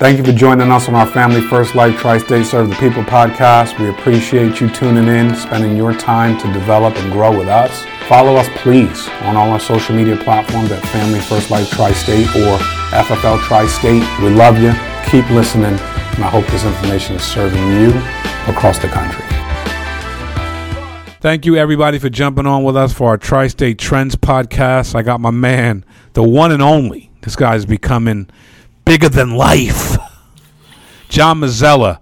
Thank you for joining us on our Family First Life Tri State Serve the People podcast. We appreciate you tuning in, spending your time to develop and grow with us. Follow us, please, on all our social media platforms at Family First Life Tri State or FFL Tri State. We love you. Keep listening, and I hope this information is serving you across the country. Thank you, everybody, for jumping on with us for our Tri State Trends podcast. I got my man, the one and only. This guy is becoming bigger than life. John Mazzella,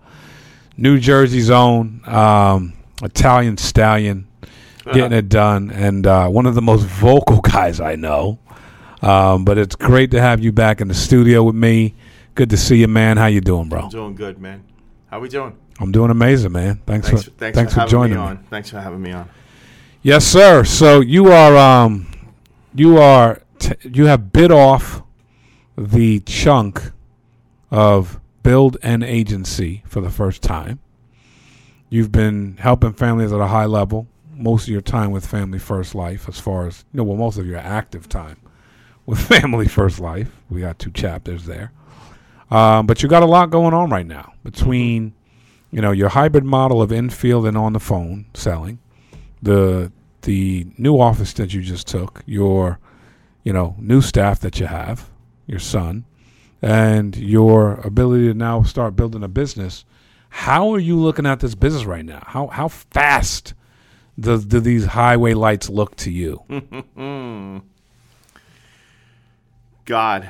New Jersey's own um, Italian stallion, getting it done, and uh, one of the most vocal guys I know. Um, but it's great to have you back in the studio with me. Good to see you, man. How you doing, bro? I'm doing good, man. How we doing? I'm doing amazing, man. Thanks, Thanks, for thanks, thanks for, for, having joining me me. Thanks for having me on. Yes, sir. So you are um, you are t- you have bit off the chunk of build an agency for the first time. You've been helping families at a high level most of your time with Family First Life, as far as you know, well, most of your active time with Family First Life. We got two chapters there, um, but you got a lot going on right now between you know your hybrid model of infield and on the phone selling, the the new office that you just took, your you know new staff that you have, your son, and your ability to now start building a business. How are you looking at this business right now? How how fast do, do these highway lights look to you? God,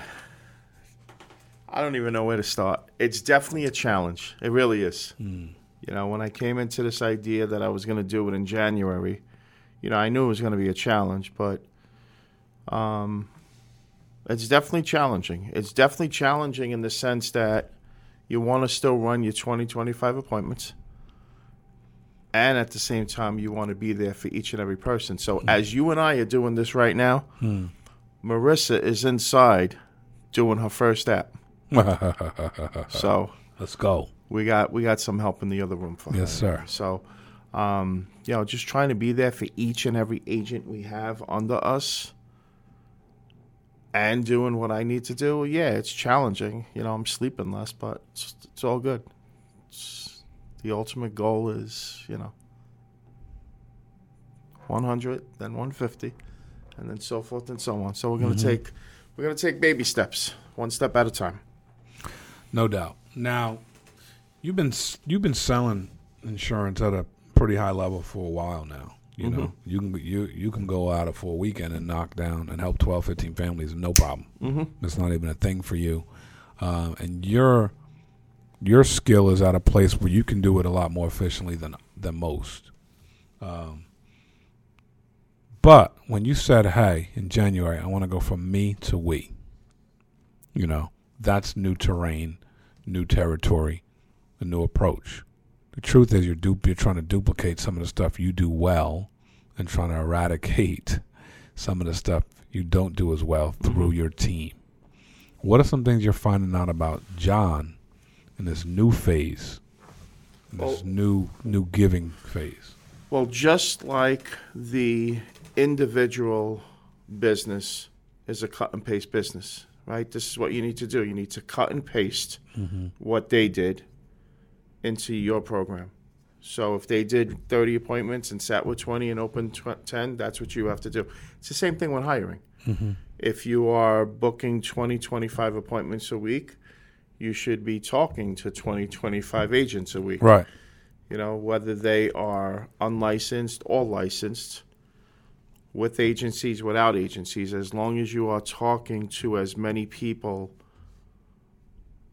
I don't even know where to start. It's definitely a challenge. It really is. You know, when I came into this idea that I was going to do it in January, you know, I knew it was going to be a challenge, but um, it's definitely challenging. It's definitely challenging in the sense that you want to still run your 20, 25 appointments. And at the same time, you want to be there for each and every person. So, as you and I are doing this right now, Marissa is inside doing her first app. So Let's go. we got we got some help in the other room for her. Yes, sir. So, um, you know, just trying to be there for each and every agent we have under us, and doing what I need to do. Yeah, it's challenging. You know, I'm sleeping less, but it's, it's all good. It's, the ultimate goal is, you know, 100, then 150, and then so forth and so on. So we're gonna Mm-hmm. take we're gonna take baby steps, one step at a time. No doubt. Now, you've been you've been selling insurance at a pretty high level for a while now. You know, you can you you can go out for a weekend and knock down and help 12, 15 families, no problem. Mm-hmm. It's not even a thing for you, um, and your your skill is at a place where you can do it a lot more efficiently than than most. Um, but when you said, "Hey, in January, I want to go from me to we," you know, that's new terrain, new territory, a new approach. The truth is, you're du- you're trying to duplicate some of the stuff you do well, and trying to eradicate some of the stuff you don't do as well mm-hmm. through your team. What are some things you're finding out about John in this new phase, this Well- new new giving phase? Well, just like the individual business is a cut and paste business, right? This is what you need to do. You need to cut and paste mm-hmm. what they did into your program. So if they did 30 appointments and sat with 20 and opened tw- 10, that's what you have to do. It's the same thing when hiring. Mm-hmm. If you are booking 20, 25 appointments a week, you should be talking to 20, 25 agents a week Right. you know, whether they are unlicensed or licensed, with agencies, without agencies, as long as you are talking to as many people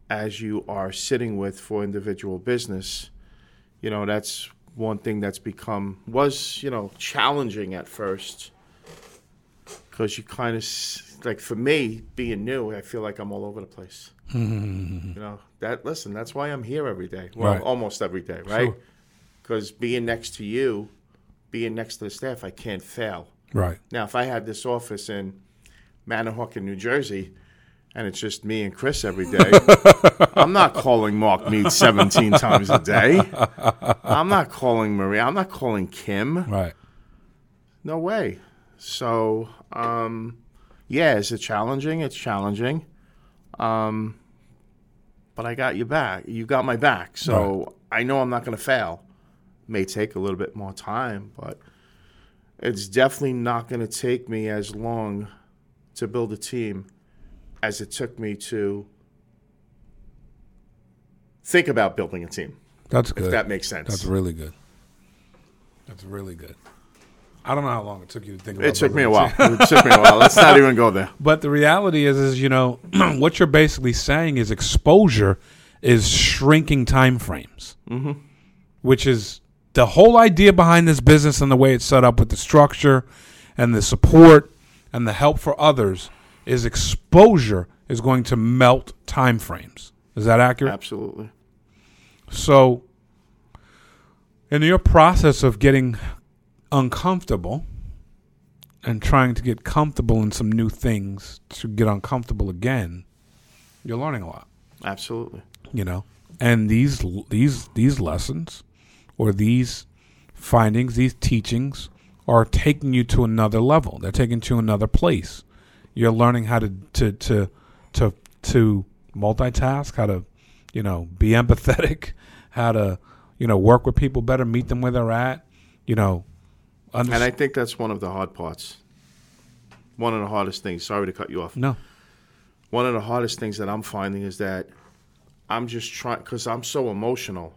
as you are sitting with for individual business, you know, that's one thing that's become, was, you know, challenging at first. Because you kind of, like for me, being new, I feel like I'm all over the place. Mm-hmm. you know, that, listen, that's why I'm here every day. Well, Right. almost every day, right? Sure. because being next to you, being next to the staff, I can't fail. Right. Now, if I had this office in Manahawkin, New Jersey, and it's just me and Chris every day, I'm not calling Mark Mead 17 times a day. I'm not calling Maria. I'm not calling Kim. Right. No way. So, um, yeah, is it challenging? It's challenging. Um, but I got your back. You got my back. So I know I'm not going to fail. May take a little bit more time, but it's definitely not going to take me as long to build a team as it took me to think about building a team. That's good. If that makes sense. That's really good. That's really good. I don't know how long it took you to think about it took me a while. it took me a while. Let's not even go there. But the reality is, is you know, what you're basically saying is exposure is shrinking time frames, mm-hmm. which is the whole idea behind this business and the way it's set up with the structure and the support and the help for others is exposure is going to melt time frames. Is that accurate? Absolutely. So, in your process of getting uncomfortable and trying to get comfortable in some new things to get uncomfortable again, you're learning a lot, Absolutely. you know. And these these these lessons or these findings, these teachings are taking you to another level. They're taking you to another place. You're learning how to to to to to multitask, how to, you know, be empathetic, how to, you know, work with people better, meet them where they're at, you know. And I think that's one of the hard parts. One of the hardest things. Sorry to cut you off. no, One of the hardest things that I'm finding is that I'm just trying because I'm so emotional.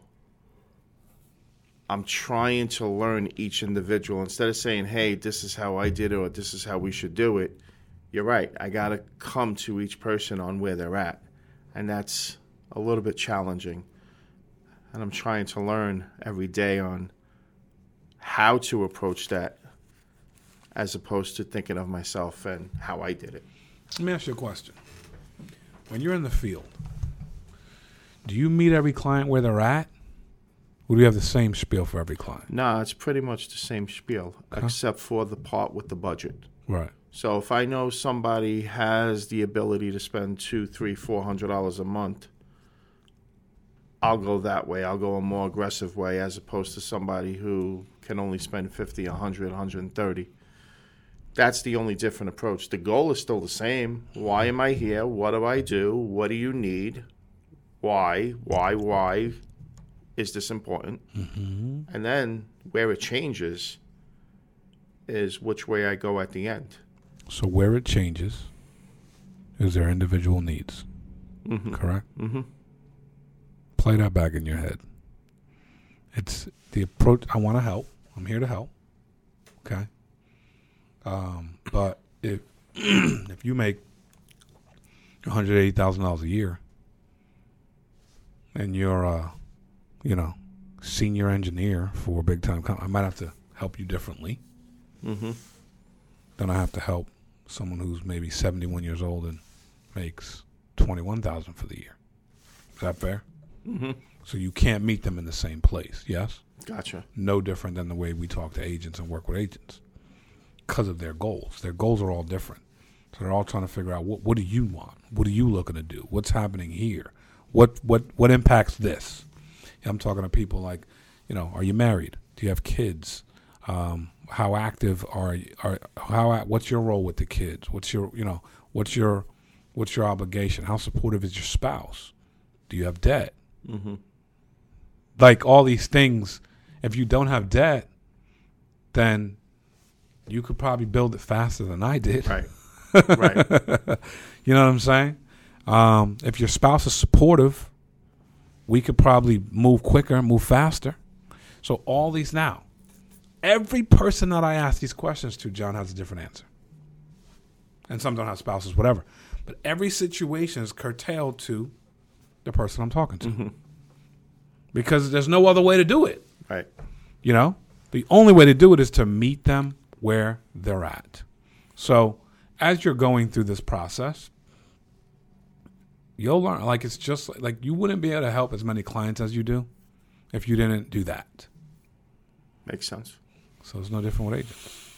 I'm trying to learn each individual instead of saying, "Hey, this is how I did it," or "This is how we should do it." You're right. I got to come to each person on where they're at, and that's a little bit challenging. And I'm trying to learn every day on how to approach that, as opposed to thinking of myself and how I did it. Let me ask you a question. When you're in the field, do you meet every client where they're at? Or do you have the same spiel for every client? No, it's pretty much the same spiel, Okay. except for the part with the budget. Right. So if I know somebody has the ability to spend two, three, four hundred dollars a month, I'll go that way. I'll go a more aggressive way as opposed to somebody who can only spend 50, 100, 130. That's the only different approach. The goal is still the same. Why am I here? What do I do? What do you need? Why? Why? Why is this important? Mm-hmm. And then where it changes is which way I go at the end. So where it changes is their individual needs. Correct? Mhm. Play that back in your head. It's the approach. I want to help. I'm here to help. Okay. Um, but if if you make one hundred eighty thousand dollars a year, and you're a, you know, senior engineer for a big time company, I might have to help you differently Mm-hmm. then I have to help someone who's maybe 71 years old and makes 21,000 for the year. Is that fair? Mm-hmm. So you can't meet them in the same place. Yes? Gotcha. No different than the way we talk to agents and work with agents because of their goals. Their goals are all different. So they're all trying to figure out what what do you want? What are you looking to do? What's happening here? What what what impacts this? I'm talking to people like, you know, are you married? Do you have kids? Um, how active are you? Are how what's your role with the kids? What's your you know what's your what's your obligation? How supportive is your spouse? Do you have debt? Mm-hmm. Like all these things. If you don't have debt, then you could probably build it faster than I did. Right. right. You know what I'm saying? Um, if your spouse is supportive, we could probably move quicker, move faster. So all these now, every person that I ask these questions to, John has a different answer. And some don't have spouses, whatever. But every situation is curtailed to the person I'm talking to. Mm-hmm. Because there's no other way to do it. Right. You know, the only way to do it is to meet them where they're at. So, as you're going through this process, you'll learn. Like it's just like, like you wouldn't be able to help as many clients as you do if you didn't do that. Makes sense. So it's no different with agents.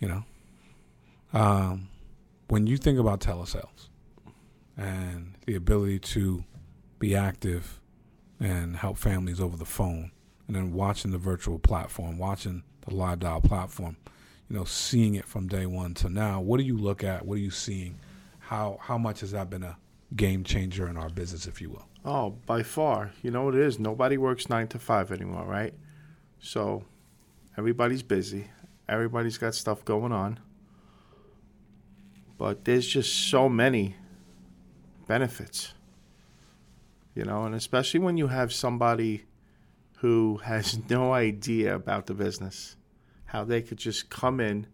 You know, um, when you think about telesales and the ability to be active and help families over the phone, and then watching the virtual platform, watching the live dial platform, you know, seeing it from day one to now, what do you look at? What are you seeing? How how much has that been a game changer in our business, if you will? Oh, by far. You know what it is? Nobody works nine to five anymore, right? So everybody's busy. Everybody's got stuff going on. But there's just so many benefits. You know, and especially when you have somebody who has no idea about the business, how they could just come in,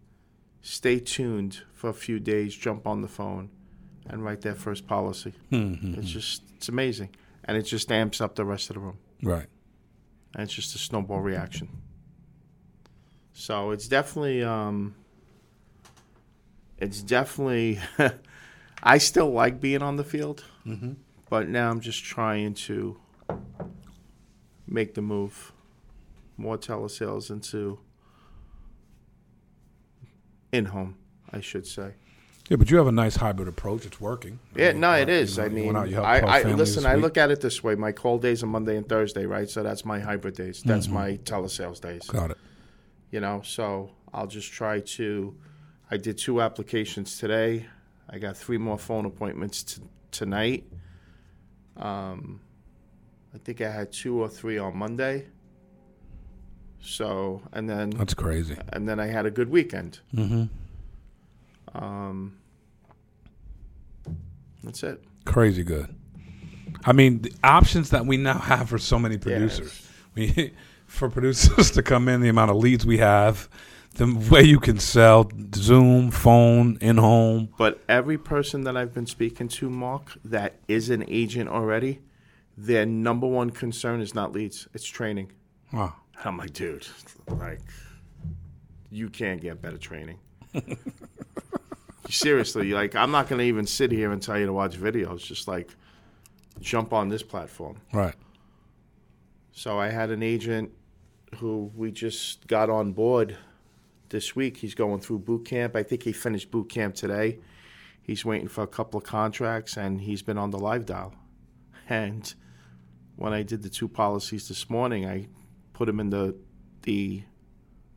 stay tuned for a few days, jump on the phone, and write their first policy. Mm-hmm. It's just, it's amazing. And it just amps up the rest of the room. Right. And it's just a snowball reaction. So it's definitely, um, it's definitely, I still like being on the field, Mm-hmm. but now I'm just trying to make the move more telesales into in home, I should say. Yeah, but you have a nice hybrid approach. It's working. Yeah, no, it is. You know, I mean, out, I, I listen. I look at it this way: my call days are Monday and Thursday, right? So that's my hybrid days. That's Mm-hmm. my telesales days. Got it. You know, so I'll just try to. I did two applications today. I got three more phone appointments t- tonight. Um, I think I had two or three on Monday. So and then That's crazy. and then I had a good weekend. Mm-hmm. Um, that's it. Crazy good. I mean, the options that we now have for so many producers. We for producers to come in, the amount of leads we have, the way you can sell Zoom, phone, in home. But every person that I've been speaking to, Mark, that is an agent already, their number one concern is not leads; it's training. Wow. I'm like, dude, like, you can't get better training. Seriously, like, I'm not gonna even sit here and tell you to watch videos. Just like, jump on this platform. Right. So I had an agent who we just got on board this week. He's going through boot camp. I think he finished boot camp today. He's waiting for a couple of contracts, and he's been on the live dial. And when I did the two policies this morning, I put him in the the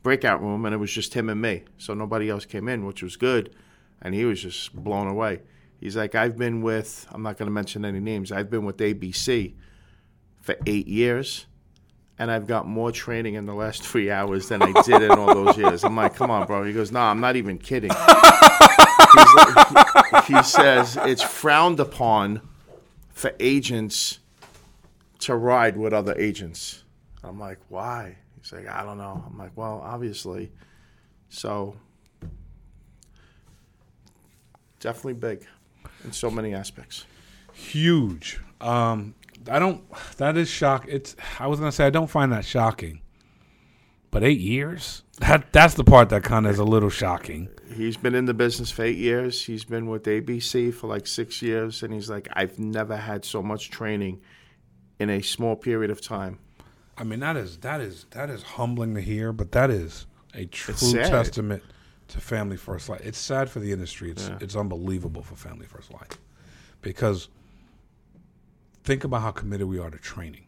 breakout room, and it was just him and me. So nobody else came in, which was good. And he was just blown away. He's like, I've been with, I'm not going to mention any names, I've been with ABC for eight years, and I've got more training in the last three hours than I did in all those years. I'm like, come on, bro. He goes, no, I'm not even kidding. Like- he, he says it's frowned upon for agents to ride with other agents. I'm like, why? He's like, I don't know. I'm like, well, obviously. So, definitely big in so many aspects. Huge. Um, I don't. That is shock. It's. I was gonna say I don't find that shocking, but eight years. That that's the part that kind of is a little shocking. He's been in the business for eight years. He's been with ABC for like six years, and he's like, I've never had so much training in a small period of time. I mean, that is that is that is humbling to hear, but that is a true testament to Family First Life. It's sad for the industry. It's Yeah. it's unbelievable for Family First Life because think about how committed we are to training.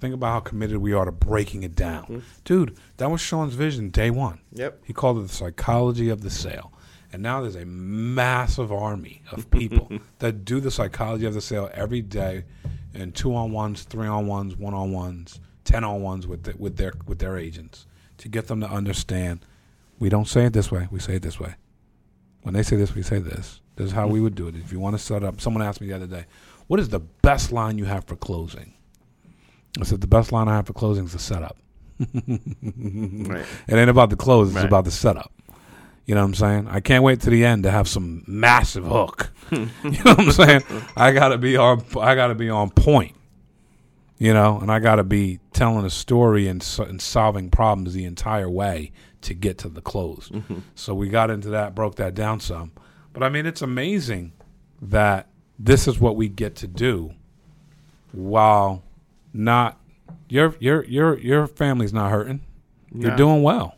Think about how committed we are to breaking it down, mm-hmm. dude. That was Shawn's vision day one. Yep. He called it the psychology of the sale. And now there's a massive army of people that do the psychology of the sale every day in two on ones, three on ones, one on ones, ten on ones with the, with their with their agents to get them to understand we don't say it this way, we say it this way. When they say this, we say this. This is how we would do it. If you want to set up, someone asked me the other day, what is the best line you have for closing? I said the best line I have for closing is the setup. Right. It ain't about the close, it's Right. about the setup. You know what I'm saying? I can't wait to the end to have some massive hook. you know what I'm saying? I gotta be on I gotta be on point. You know, and I gotta be telling a story and, and solving problems the entire way to get to the close. Mm-hmm. So we got into that, broke that down some. But I mean it's amazing that this is what we get to do while not your your your your family's not hurting. You're No. doing well,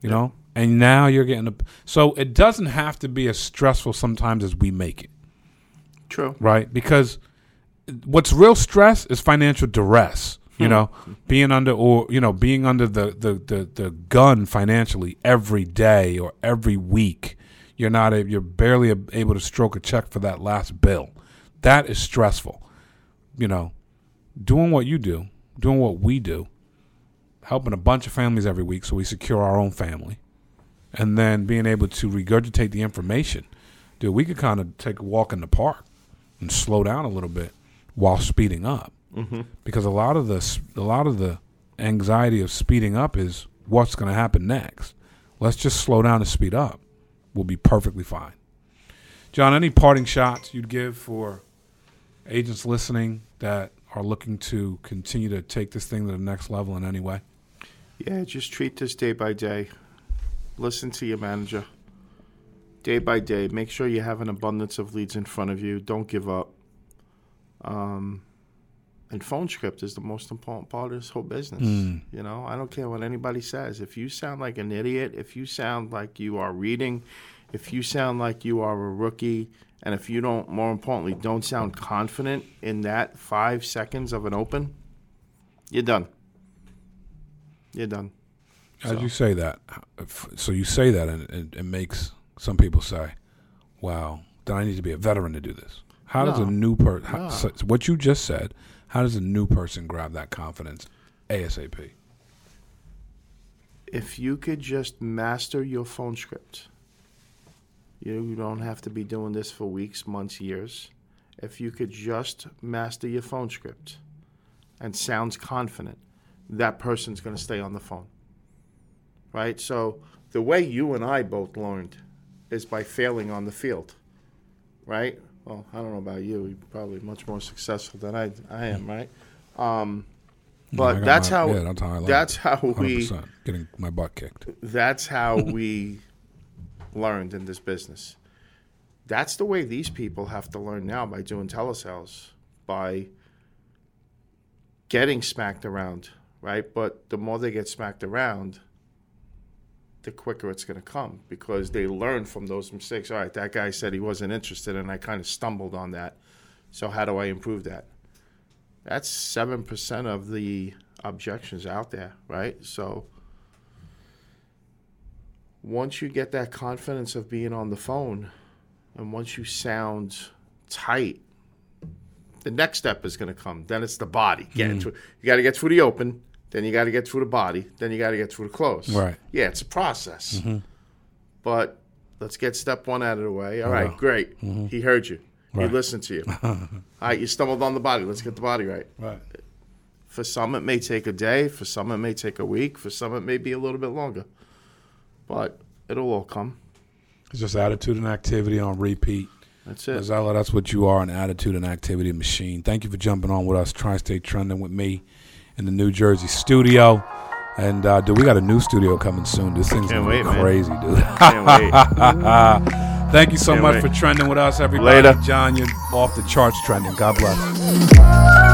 you know, and now you're getting a. So it doesn't have to be as stressful sometimes as we make it, True. right? Because what's real stress is financial duress. You hmm. know, being under or you know being under the, the, the, the gun financially every day or every week. You're not a, you're barely able to stroke a check for that last bill. That is stressful you know, doing what you do, doing what we do, helping a bunch of families every week so we secure our own family, and then being able to regurgitate the information. Dude, we could kind of take a walk in the park and slow down a little bit while speeding up. Mm-hmm. Because a lot of the a lot of the anxiety of speeding up is what's going to happen next. Let's just slow down and speed up. We'll be perfectly fine. John, any parting shots you'd give for agents listening that are looking to continue to take this thing to the next level in any way? Yeah, just treat this day by day. Listen to your manager. Day by day. Make sure you have an abundance of leads in front of you. Don't give up. Um, and phone script is the most important part of this whole business. Mm. You know, I don't care what anybody says. If you sound like an idiot, if you sound like you are reading, if you sound like you are a rookie, and if you don't, more importantly, don't sound confident in that five seconds of an open, you're done. You're done. As So- you say that, so you say that, and it, makes some people say, "Wow, then I need to be a veteran to do this." How does a new person? No. So what you just said, how does a new person grab that confidence ASAP? if you could just master your phone script, you don't have to be doing this for weeks, months, years. If you could just master your phone script and sounds confident, that person's going to stay on the phone. Right? So the way you and I both learned is by failing on the field. Right? Well, I don't know about you. You're probably much more successful than I, I am, right? Um, but got that's my- how yeah, that's how I like that's how we 100%, getting my butt kicked. that's how we learned in this business. That's the way these people have to learn now by doing telesales, by getting smacked around, right? But the more they get smacked around, the quicker it's going to come because they learn from those mistakes. All right, that guy said he wasn't interested, and I kind of stumbled on that. So, how do I improve that? That's 7% of the objections out there, right? So, once you get that confidence of being on the phone and once you sound tight the next step is going to come then it's the body getting Mm. through you got to get through the open then you got to get through the body then you got to get through the close Right. Mm-hmm. yeah it's a process but let's get step one out of the way All right, will. great he heard you Right. he listened to you all right you stumbled on the body let's get the body right Right. for some, it may take a day. For some, it may take a week. For some, it may be a little bit longer. But it'll all come. It's just attitude and activity on repeat. That's it. Zella, that's what you are an attitude and activity machine. Thank you for jumping on with us, Tri State Trending with me in the New Jersey studio. And, uh, dude, we got a new studio coming soon. This thing's going to wait, be man. crazy, dude. Can't wait. Thank you so Can't much wait. for trending with us, everybody. Later. John, you're off the charts trending. God bless.